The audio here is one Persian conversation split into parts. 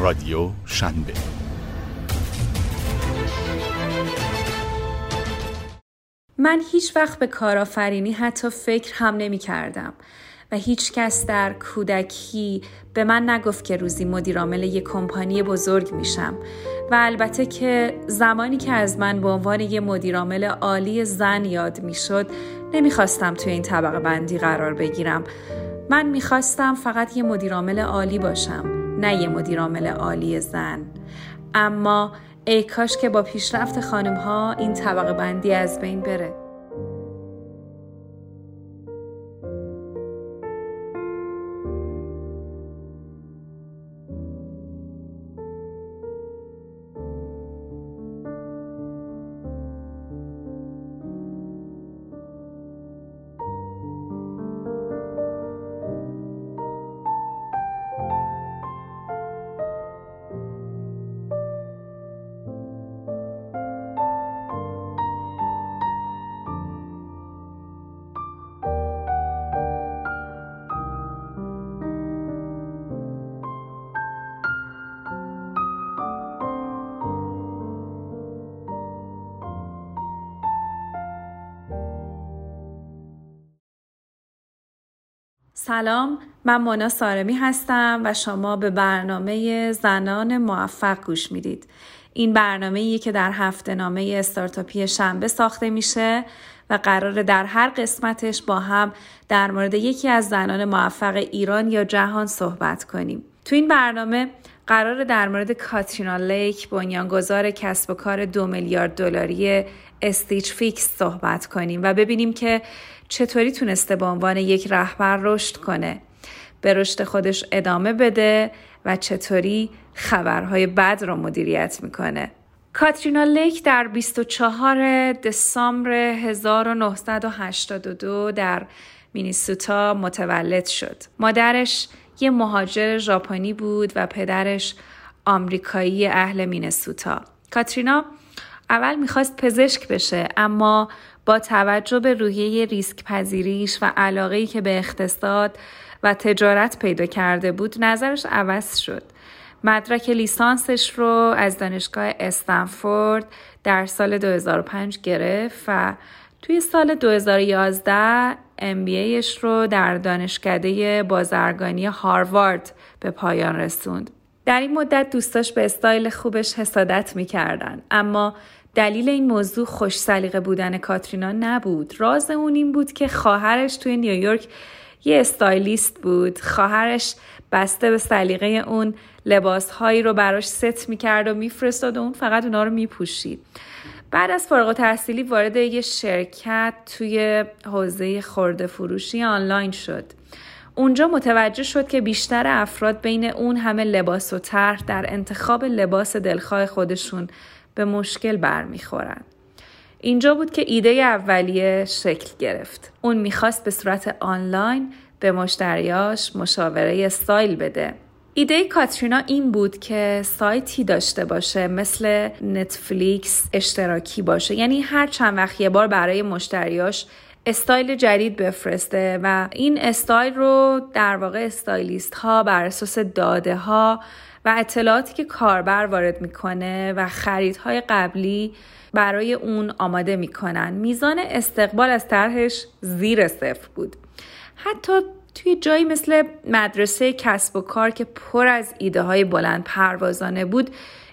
رادیو شنبه. من هیچ وقت به کارآفرینی حتی فکر هم نمی کردم و هیچ کس در کودکی به من نگفت که روزی مدیرعامل یک کمپانی بزرگ میشم و البته که زمانی که از من به عنوان یک مدیرعامل عالی زن یاد می‌شد نمی‌خواستم توی این طبقه بندی قرار بگیرم. من می‌خواستم فقط یه مدیرعامل عالی باشم. نه یه مدیرعامل عالی زن. اما ای کاش که با پیشرفت خانم ها این طبقه بندی از بین بره. سلام من مونا سارمی هستم و شما به برنامه زنان موفق گوش می‌دید. این برنامه که در هفته نامه استارتاپی شنبه ساخته میشه و قراره در هر قسمتش با هم در مورد یکی از زنان موفق ایران یا جهان صحبت کنیم. تو این برنامه قراره در مورد کاترینا لیک بنیانگذار کسب و کار دو میلیارد دلاری Stitch Fix صحبت کنیم و ببینیم که چطوری تونسته به عنوان یک رهبر رشد کنه به رشد خودش ادامه بده و چطوری خبرهای بد رو مدیریت می‌کنه کاترینا لیک در 24 دسامبر 1982 در مینیسوتا متولد شد. مادرش یه مهاجر ژاپنی بود و پدرش آمریکایی اهل مینسوتا. کاترینا اول می‌خواست پزشک بشه اما با توجه به روحیه ریسک پذیریش و علاقه که به اقتصاد و تجارت پیدا کرده بود نظرش عوض شد. مدرک لیسانسش رو از دانشگاه استنفورد در سال 2005 گرفت و توی سال 2011 MBAش رو در دانشکده بازرگانی هاروارد به پایان رسوند. در این مدت دوستاش به استایل خوبش حسادت می‌کردن اما دلیل این موضوع خوش سلیقه بودن کاترینا نبود. راز اون این بود که خواهرش توی نیویورک یه stylist بود. خواهرش بسته به سلیقه اون لباسهایی رو براش ست می‌کرد و میفرستاد و اون فقط اونا رو میپوشید. بعد از فارغ تحصیلی وارد یه شرکت توی حوزه خورده فروشی آنلاین شد. اونجا متوجه شد که بیشتر افراد بین اون همه لباس و طرح در انتخاب لباس دلخواه خودشون به مشکل برمیخورن. اینجا بود که ایده اولیه شکل گرفت. اون می‌خواست به صورت آنلاین به مشتریاش مشاوره استایل بده. ایده کاترینا این بود که سایتی داشته باشه مثل نتفلیکس اشتراکی باشه یعنی هر چند وقت یه بار برای مشتریاش استایل جدید بفرسته و این استایل رو در واقع استایلیست ها بر اساس داده ها و اطلاعاتی که کاربر وارد می‌کنه و خریدهای قبلی برای اون آماده می‌کنن. میزان استقبال از طرحش زیر صفر بود. حتی توی جایی مثل مدرسه کسب و کار که پر از ایده های بلند پروازانه بود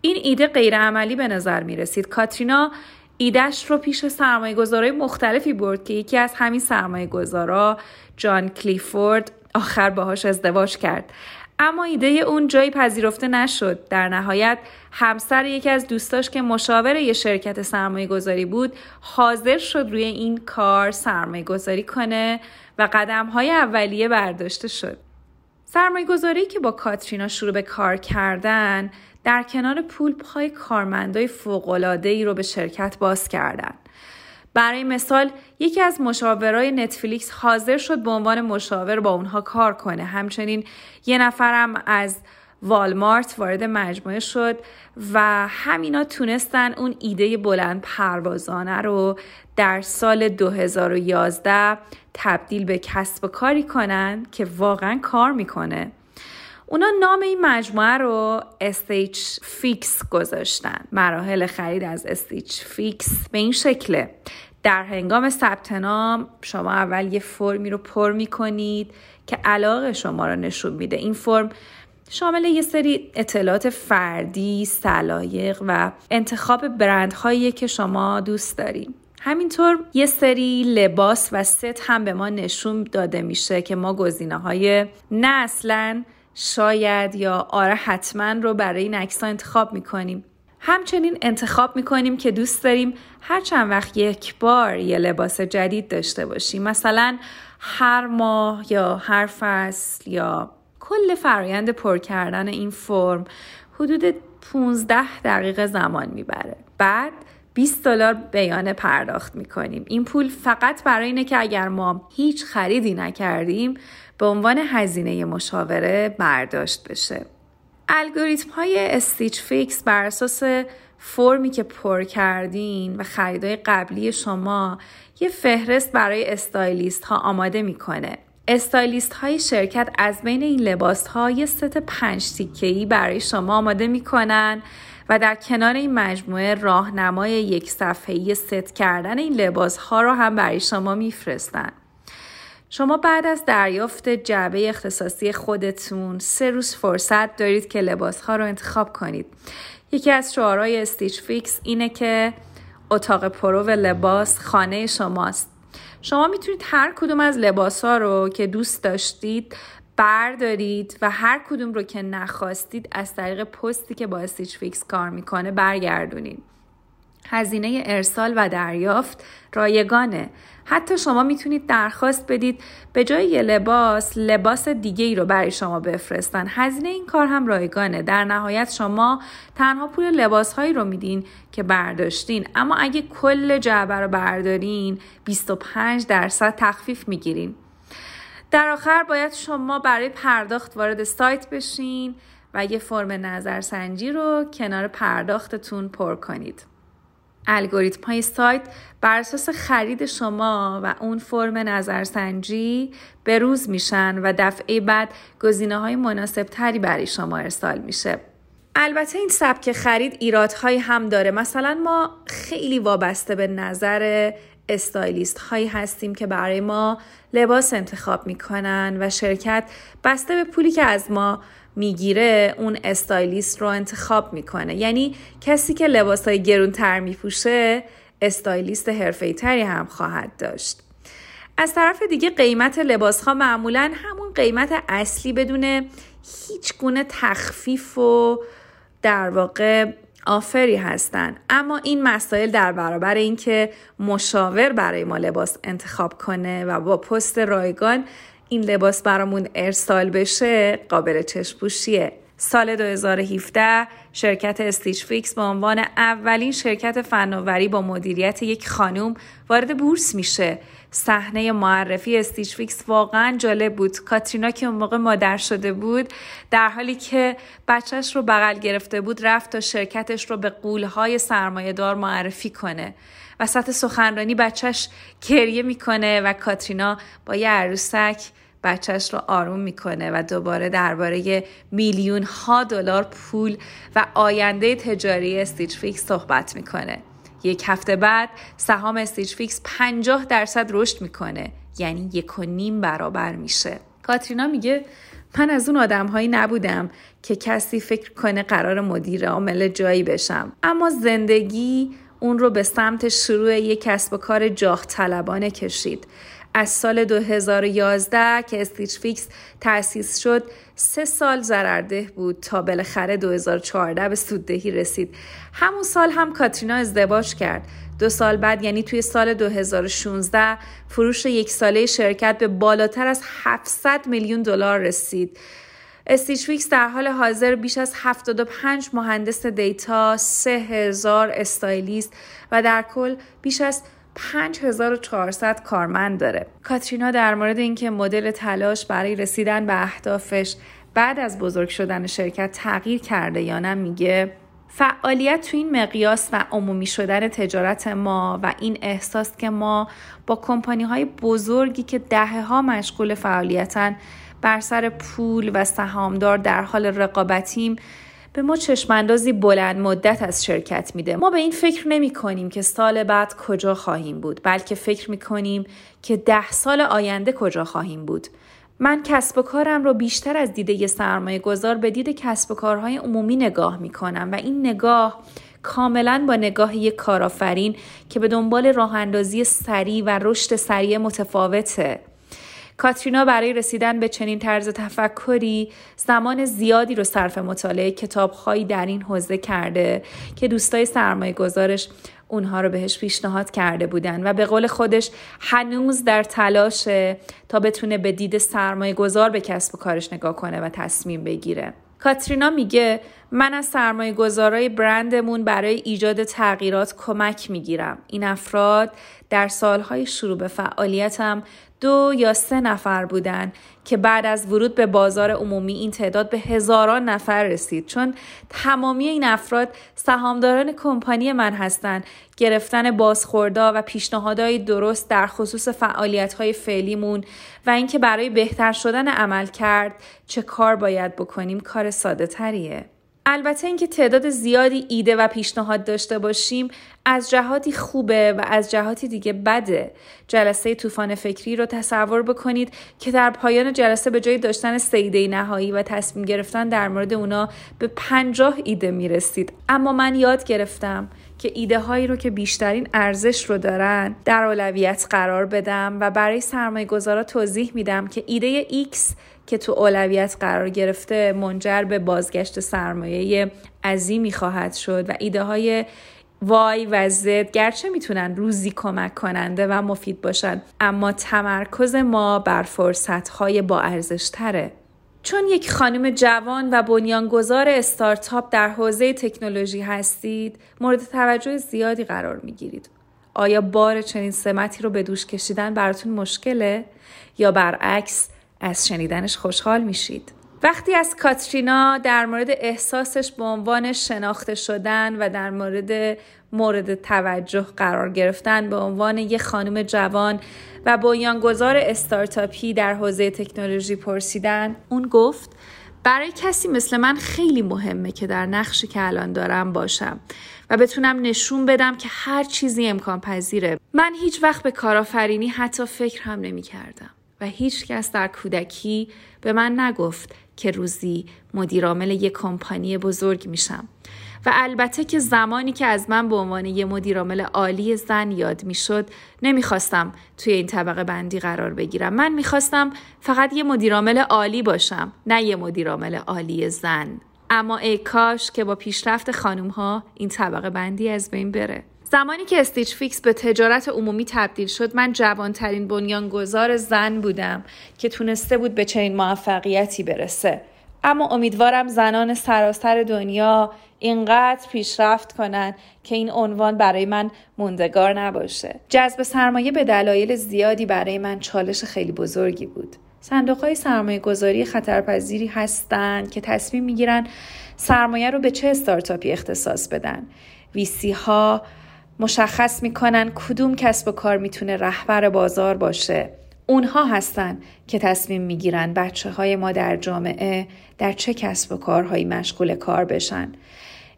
این ایده غیر عملی به نظر می رسید کاترینا ایدهش رو پیش سرمایه گذارای مختلفی برد که یکی از همین سرمایه گذارا جان کلیفورد آخر باهاش ازدواج کرد. اما ایده اون جایی پذیرفته نشد. در نهایت همسر یکی از دوستاش که مشاور یه شرکت سرمایه گذاری بود حاضر شد روی این کار سرمایه گذاری کنه و قدم های اولیه برداشته شد. سرمایه گذاری که با کاترینا شروع به کار کردن در کنار پول پای کارمندای ای رو به شرکت باز کردن. برای مثال یکی از مشاورای نتفلیکس حاضر شد به عنوان مشاور با اونها کار کنه. همچنین یه نفرم از والمارت وارد مجموعه شد و همینا تونستن اون ایده بلند پروازانه رو در سال 2011 تبدیل به کسب و کاری کنن که واقعا کار می‌کنه. اونا نام این مجموعه رو Stitch Fix گذاشتن. مراحل خرید از Stitch Fix به این شکله. در هنگام ثبت نام شما اول یه فرمی رو پر می کنید که علاقه شما رو نشون میده. این فرم شامل یه سری اطلاعات فردی، سلایق و انتخاب برندهایی که شما دوست دارید. همینطور یه سری لباس و ست هم به ما نشون داده میشه که ما گزینه های نه اصلا شاید یا آره حتما رو برای این عکس انتخاب می‌کنیم. همچنین انتخاب می‌کنیم که دوست داریم هر چند وقت یک بار یه لباس جدید داشته باشیم. مثلا هر ماه یا هر فصل یا کل فرایند پر کردن این فرم حدود 15 دقیقه زمان می‌بره. بعد 20 دلار بیان پرداخت می‌کنیم. این پول فقط برای اینه که اگر ما هیچ خریدی نکردیم به عنوان هزینه مشاوره برداشت بشه. الگوریتم های Stitch Fix بر اساس فرمی که پر کردین و خریدهای قبلی شما یه فهرست برای stylist ها آماده می‌کنه. stylist های شرکت از بین این لباس ها یه ست پنج تیکه برای شما آماده می‌کنن و در کنار این مجموعه راهنمای یک صفحه‌ای ست کردن این لباس ها رو هم برای شما میفرستن. شما بعد از دریافت جعبه اختصاصی خودتون سه روز فرصت دارید که لباس ها رو انتخاب کنید. یکی از شعارهای Stitch Fix اینه که اتاق پرو و لباس خانه شماست. شما می‌تونید هر کدوم از لباس ها رو که دوست داشتید بردارید و هر کدوم رو که نخواستید از طریق پستی که با Stitch Fix کار می‌کنه برگردونید. هزینه ارسال و دریافت رایگانه. حتی شما می‌تونید درخواست بدید به جای یه لباس لباس دیگه ای رو برای شما بفرستن. هزینه این کار هم رایگانه. در نهایت شما تنها پول لباس هایی رو میدین که برداشتین. اما اگه کل جعبه رو بردارین 25 درصد تخفیف می‌گیرین. در آخر باید شما برای پرداخت وارد سایت بشین و یه فرم نظرسنجی رو کنار پرداختتون پر کنید. الگوریتم های سایت بر اساس خرید شما و اون فرم نظرسنجی به روز میشن و دفعه بعد گزینه های مناسب تری برای شما ارسال میشه. البته این سبک خرید ایرادهایی هم داره مثلا ما خیلی وابسته به نظر استایلیست هایی هستیم که برای ما لباس انتخاب می‌کنن و شرکت بسته به پولی که از ما می‌گیره اون استایلیست رو انتخاب می‌کنه. یعنی کسی که لباس های گرون تر میپوشه استایلیست حرفه تری هم خواهد داشت. از طرف دیگه قیمت لباس ها معمولا همون قیمت اصلی بدون هیچ گونه تخفیف و در واقع آفری هستن. اما این مسائل در برابر اینکه مشاور برای ما لباس انتخاب کنه و با پست رایگان این لباس برامون ارسال بشه قابل چشپوشیه سال 2017 شرکت Stitch Fix به عنوان اولین شرکت فناوری با مدیریت یک خانوم وارد بورس میشه. صحنه معرفی Stitch Fix واقعا جالب بود. کاترینا که اون موقع مادر شده بود در حالی که بچهش رو بغل گرفته بود رفت تا شرکتش رو به غولهای سرمایه دار معرفی کنه. وسط سخنرانی بچهش گریه می‌کنه و کاترینا با یه عروسک بچهش رو آروم می‌کنه و دوباره درباره میلیون ها دلار پول و آینده تجاری Stitch Fix صحبت می‌کنه. یک هفته بعد سهام Stitch Fix 50 درصد رشد می‌کنه. یعنی یک و نیم برابر میشه. کاترینا میگه من از اون آدم هایی نبودم که کسی فکر کنه قراره مدیر عامل جایی بشم. اما زندگی اون رو به سمت شروع یک کسب و کار جاه طلبانه کشید. از سال 2011 که Stitch Fix تأسیس شد سه سال ضررده بود تا بالاخره 2014 به سوددهی رسید. همون سال هم کاترینا ازدواج کرد. دو سال بعد یعنی توی سال 2016 فروش یک ساله شرکت به بالاتر از 700 میلیون دلار رسید. استیچ در حال حاضر بیش از 75 مهندس دیتا، 3000 استایلیست و در کل بیش از 5400 کارمند داره. کاترینا در مورد اینکه مدل تلاش برای رسیدن به اهدافش بعد از بزرگ شدن شرکت تغییر کرده یا نه میگه فعالیت تو این مقیاس و عمومی شدن تجارت ما و این احساس که ما با کمپانی های بزرگی که دهه ها مشغول فعالیتن بر سر پول و سهامدار در حال رقابتیم به ما چشماندازی بلند مدت از شرکت میده. ما به این فکر نمی کنیم که سال بعد کجا خواهیم بود بلکه فکر می کنیم که ده سال آینده کجا خواهیم بود. من کسب و کارم رو بیشتر از دیده سرمایه گذار به دید کسب و کارهای عمومی نگاه می کنم و این نگاه کاملا با نگاه یک کارآفرین که به دنبال راه اندازی سریع و رشد سریع متفاوته. کاترینا برای رسیدن به چنین طرز تفکری زمان زیادی رو صرف مطالعه کتابهایی در این حوزه کرده که دوستای سرمایه گذارش اونها رو بهش پیشنهاد کرده بودن و به قول خودش هنوز در تلاشه تا بتونه به دید سرمایه گذار به کسب و کارش نگاه کنه و تصمیم بگیره. کاترینا میگه من از سرمایه گذارای برندمون برای ایجاد تغییرات کمک می‌گیرم. این افراد در سالهای شروع به فعالیتم دو یا سه نفر بودن که بعد از ورود به بازار عمومی این تعداد به هزاران نفر رسید چون تمامی این افراد سهامداران کمپانی من هستند گرفتن بازخوردا و پیشنهادهای درست در خصوص فعالیت‌های فعلیمون و اینکه برای بهتر شدن عمل کرد چه کار باید بکنیم کار ساده تریه. البته اینکه تعداد زیادی ایده و پیشنهاد داشته باشیم از جهاتی خوبه و از جهاتی دیگه بده. جلسه طوفان فکری رو تصور بکنید که در پایان جلسه به جای داشتن سیده نهایی و تصمیم گرفتن در مورد اونا به پنجاه ایده می‌رسید. اما من یاد گرفتم که ایده هایی رو که بیشترین ارزش رو دارن در اولویت قرار بدم و برای سرمایه گذارا توضیح میدم که ایده X که تو اولویت قرار گرفته منجر به بازگشت سرمایه عظیمی خواهد شد و ایده های وای و زد گرچه می‌تونن روزی کمک کننده و مفید باشن اما تمرکز ما بر فرصت های با ارزش تره. چون یک خانم جوان و بنیانگذار استارتاپ در حوزه تکنولوژی هستید مورد توجه زیادی قرار می‌گیرید آیا بار چنین سمتی رو به دوش کشیدن براتون مشکله یا برعکس از شنیدنش خوشحال میشید. وقتی از کاترینا در مورد احساسش به عنوان شناخته شدن و در مورد مورد توجه قرار گرفتن به عنوان یک خانم جوان و بنیانگذار استارتاپی در حوزه تکنولوژی پرسیدن اون گفت برای کسی مثل من خیلی مهمه که در نقشی که الان دارم باشم و بتونم نشون بدم که هر چیزی امکان پذیره من هیچ وقت به کارآفرینی حتی فکر هم نمی کردم و هیچ کس در کودکی به من نگفت که روزی مدیرعامل یک کمپانی بزرگ میشم. و البته که زمانی که از من به عنوان یه مدیرعامل عالی زن یاد می‌شد نمی‌خواستم توی این طبقه بندی قرار بگیرم. من می‌خواستم فقط یه مدیرعامل عالی باشم نه یه مدیرعامل عالی زن. اما ای کاش که با پیشرفت خانم ها این طبقه بندی از بین بره. زمانی که استیچ فیکس به تجارت عمومی تبدیل شد من جوانترین بنیانگذار زن بودم که تونسته بود به چنین موفقیتی برسه. اما امیدوارم زنان سراسر دنیا اینقدر پیشرفت کنن که این عنوان برای من موندگار نباشه. جذب سرمایه به دلایل زیادی برای من چالش خیلی بزرگی بود. صندوق های سرمایه گذاری خطرپذیری هستند که تصمیم می‌گیرن سرمایه رو به چه استارتاپی اختصاص بدن. ویسی ها مشخص می‌کنن کدوم کسب و کار می‌تونه رهبر بازار باشه. اونها هستن که تصمیم می‌گیرن بچه های ما در جامعه در چه کسب و کارهایی مشغول کار بشن.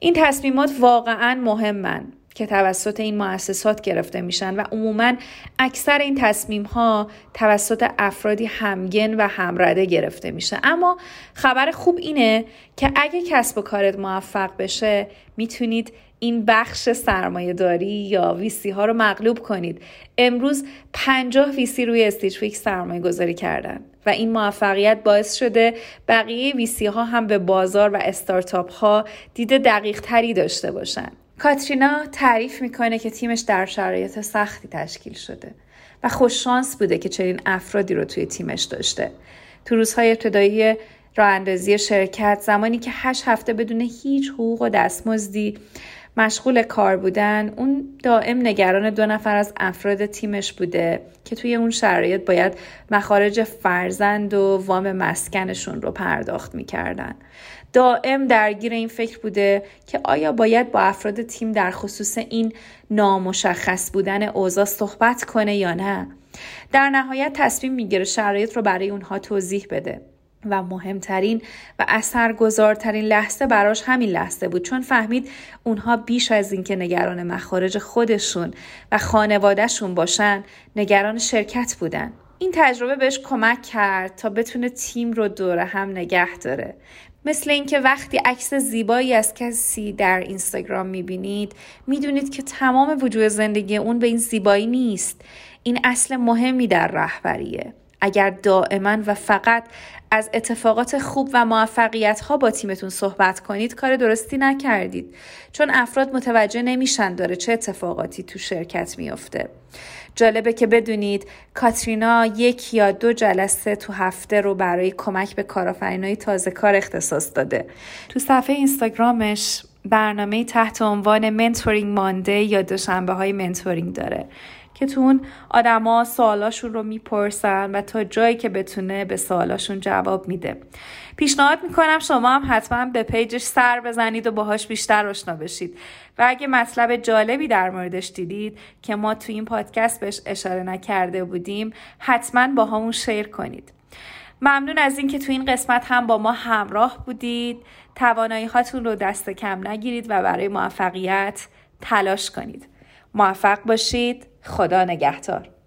این تصمیمات واقعا مهمن. که توسط این مؤسسات گرفته میشن و عموما اکثر این تصمیم ها توسط افرادی همگن و همرده گرفته میشه. اما خبر خوب اینه که اگه کسب و کارت موفق بشه می‌تونید این بخش سرمایه داری یا ویسی ها رو مغلوب کنید. امروز پنجاه ویسی روی استیچ سرمایه گذاری کردن و این موفقیت باعث شده بقیه ویسی ها هم به بازار و استارتاپ ها دید دقیق تری داشته باشن. کاترینا تعریف می‌کنه که تیمش در شرایط سختی تشکیل شده و خوششانس بوده که چنین افرادی رو توی تیمش داشته. تو روزهای ابتدایی راه اندازی شرکت زمانی که هشت هفته بدون هیچ حقوق و دستمزدی مشغول کار بودن اون دائم نگران دو نفر از افراد تیمش بوده که توی اون شرایط باید مخارج فرزند و وام مسکنشون رو پرداخت می‌کردن. دائم درگیر این فکر بوده که آیا باید با افراد تیم در خصوص این نامشخص بودن اوضاع صحبت کنه یا نه؟ در نهایت تصمیم می‌گیره شرایط رو برای اونها توضیح بده. و مهمترین و اثرگذارترین لحظه براش همین لحظه بود. چون فهمید اونها بیش از اینکه نگران مخارج خودشون و خانوادهشون باشن نگران شرکت بودن. این تجربه بهش کمک کرد تا بتونه تیم رو دوره هم نگه داره. مثل اینکه وقتی عکس زیبایی از کسی در اینستاگرام می‌بینید می‌دونید که تمام وجود زندگی اون به این زیبایی نیست. این اصل مهمی در رهبریه. اگر دائما و فقط از اتفاقات خوب و موفقیت ها با تیمتون صحبت کنید کار درستی نکردید. چون افراد متوجه نمیشن داره چه اتفاقاتی تو شرکت میافته. جالبه که بدونید کاترینا یک یا دو جلسه تو هفته رو برای کمک به کارآفرینای تازه کار اختصاص داده. تو صفحه اینستاگرامش برنامه تحت عنوان mentoring Monday یا دوشنبه های mentoring داره. که تو اون آدما سوالاشون رو می‌پرسن و تا جایی که بتونه به سوالاشون جواب میده. پیشنهاد می‌کنم شما هم حتما به پیجش سر بزنید و باهاش بیشتر آشنا بشید. و اگه مطلب جالبی در موردش دیدید که ما تو این پادکست بهش اشاره نکرده بودیم حتما با همون شیر کنید. ممنون از اینکه تو این قسمت هم با ما همراه بودید. توانایی هاتون رو دست کم نگیرید و برای موفقیت تلاش کنید. موفق باشید. خدا نگهدار.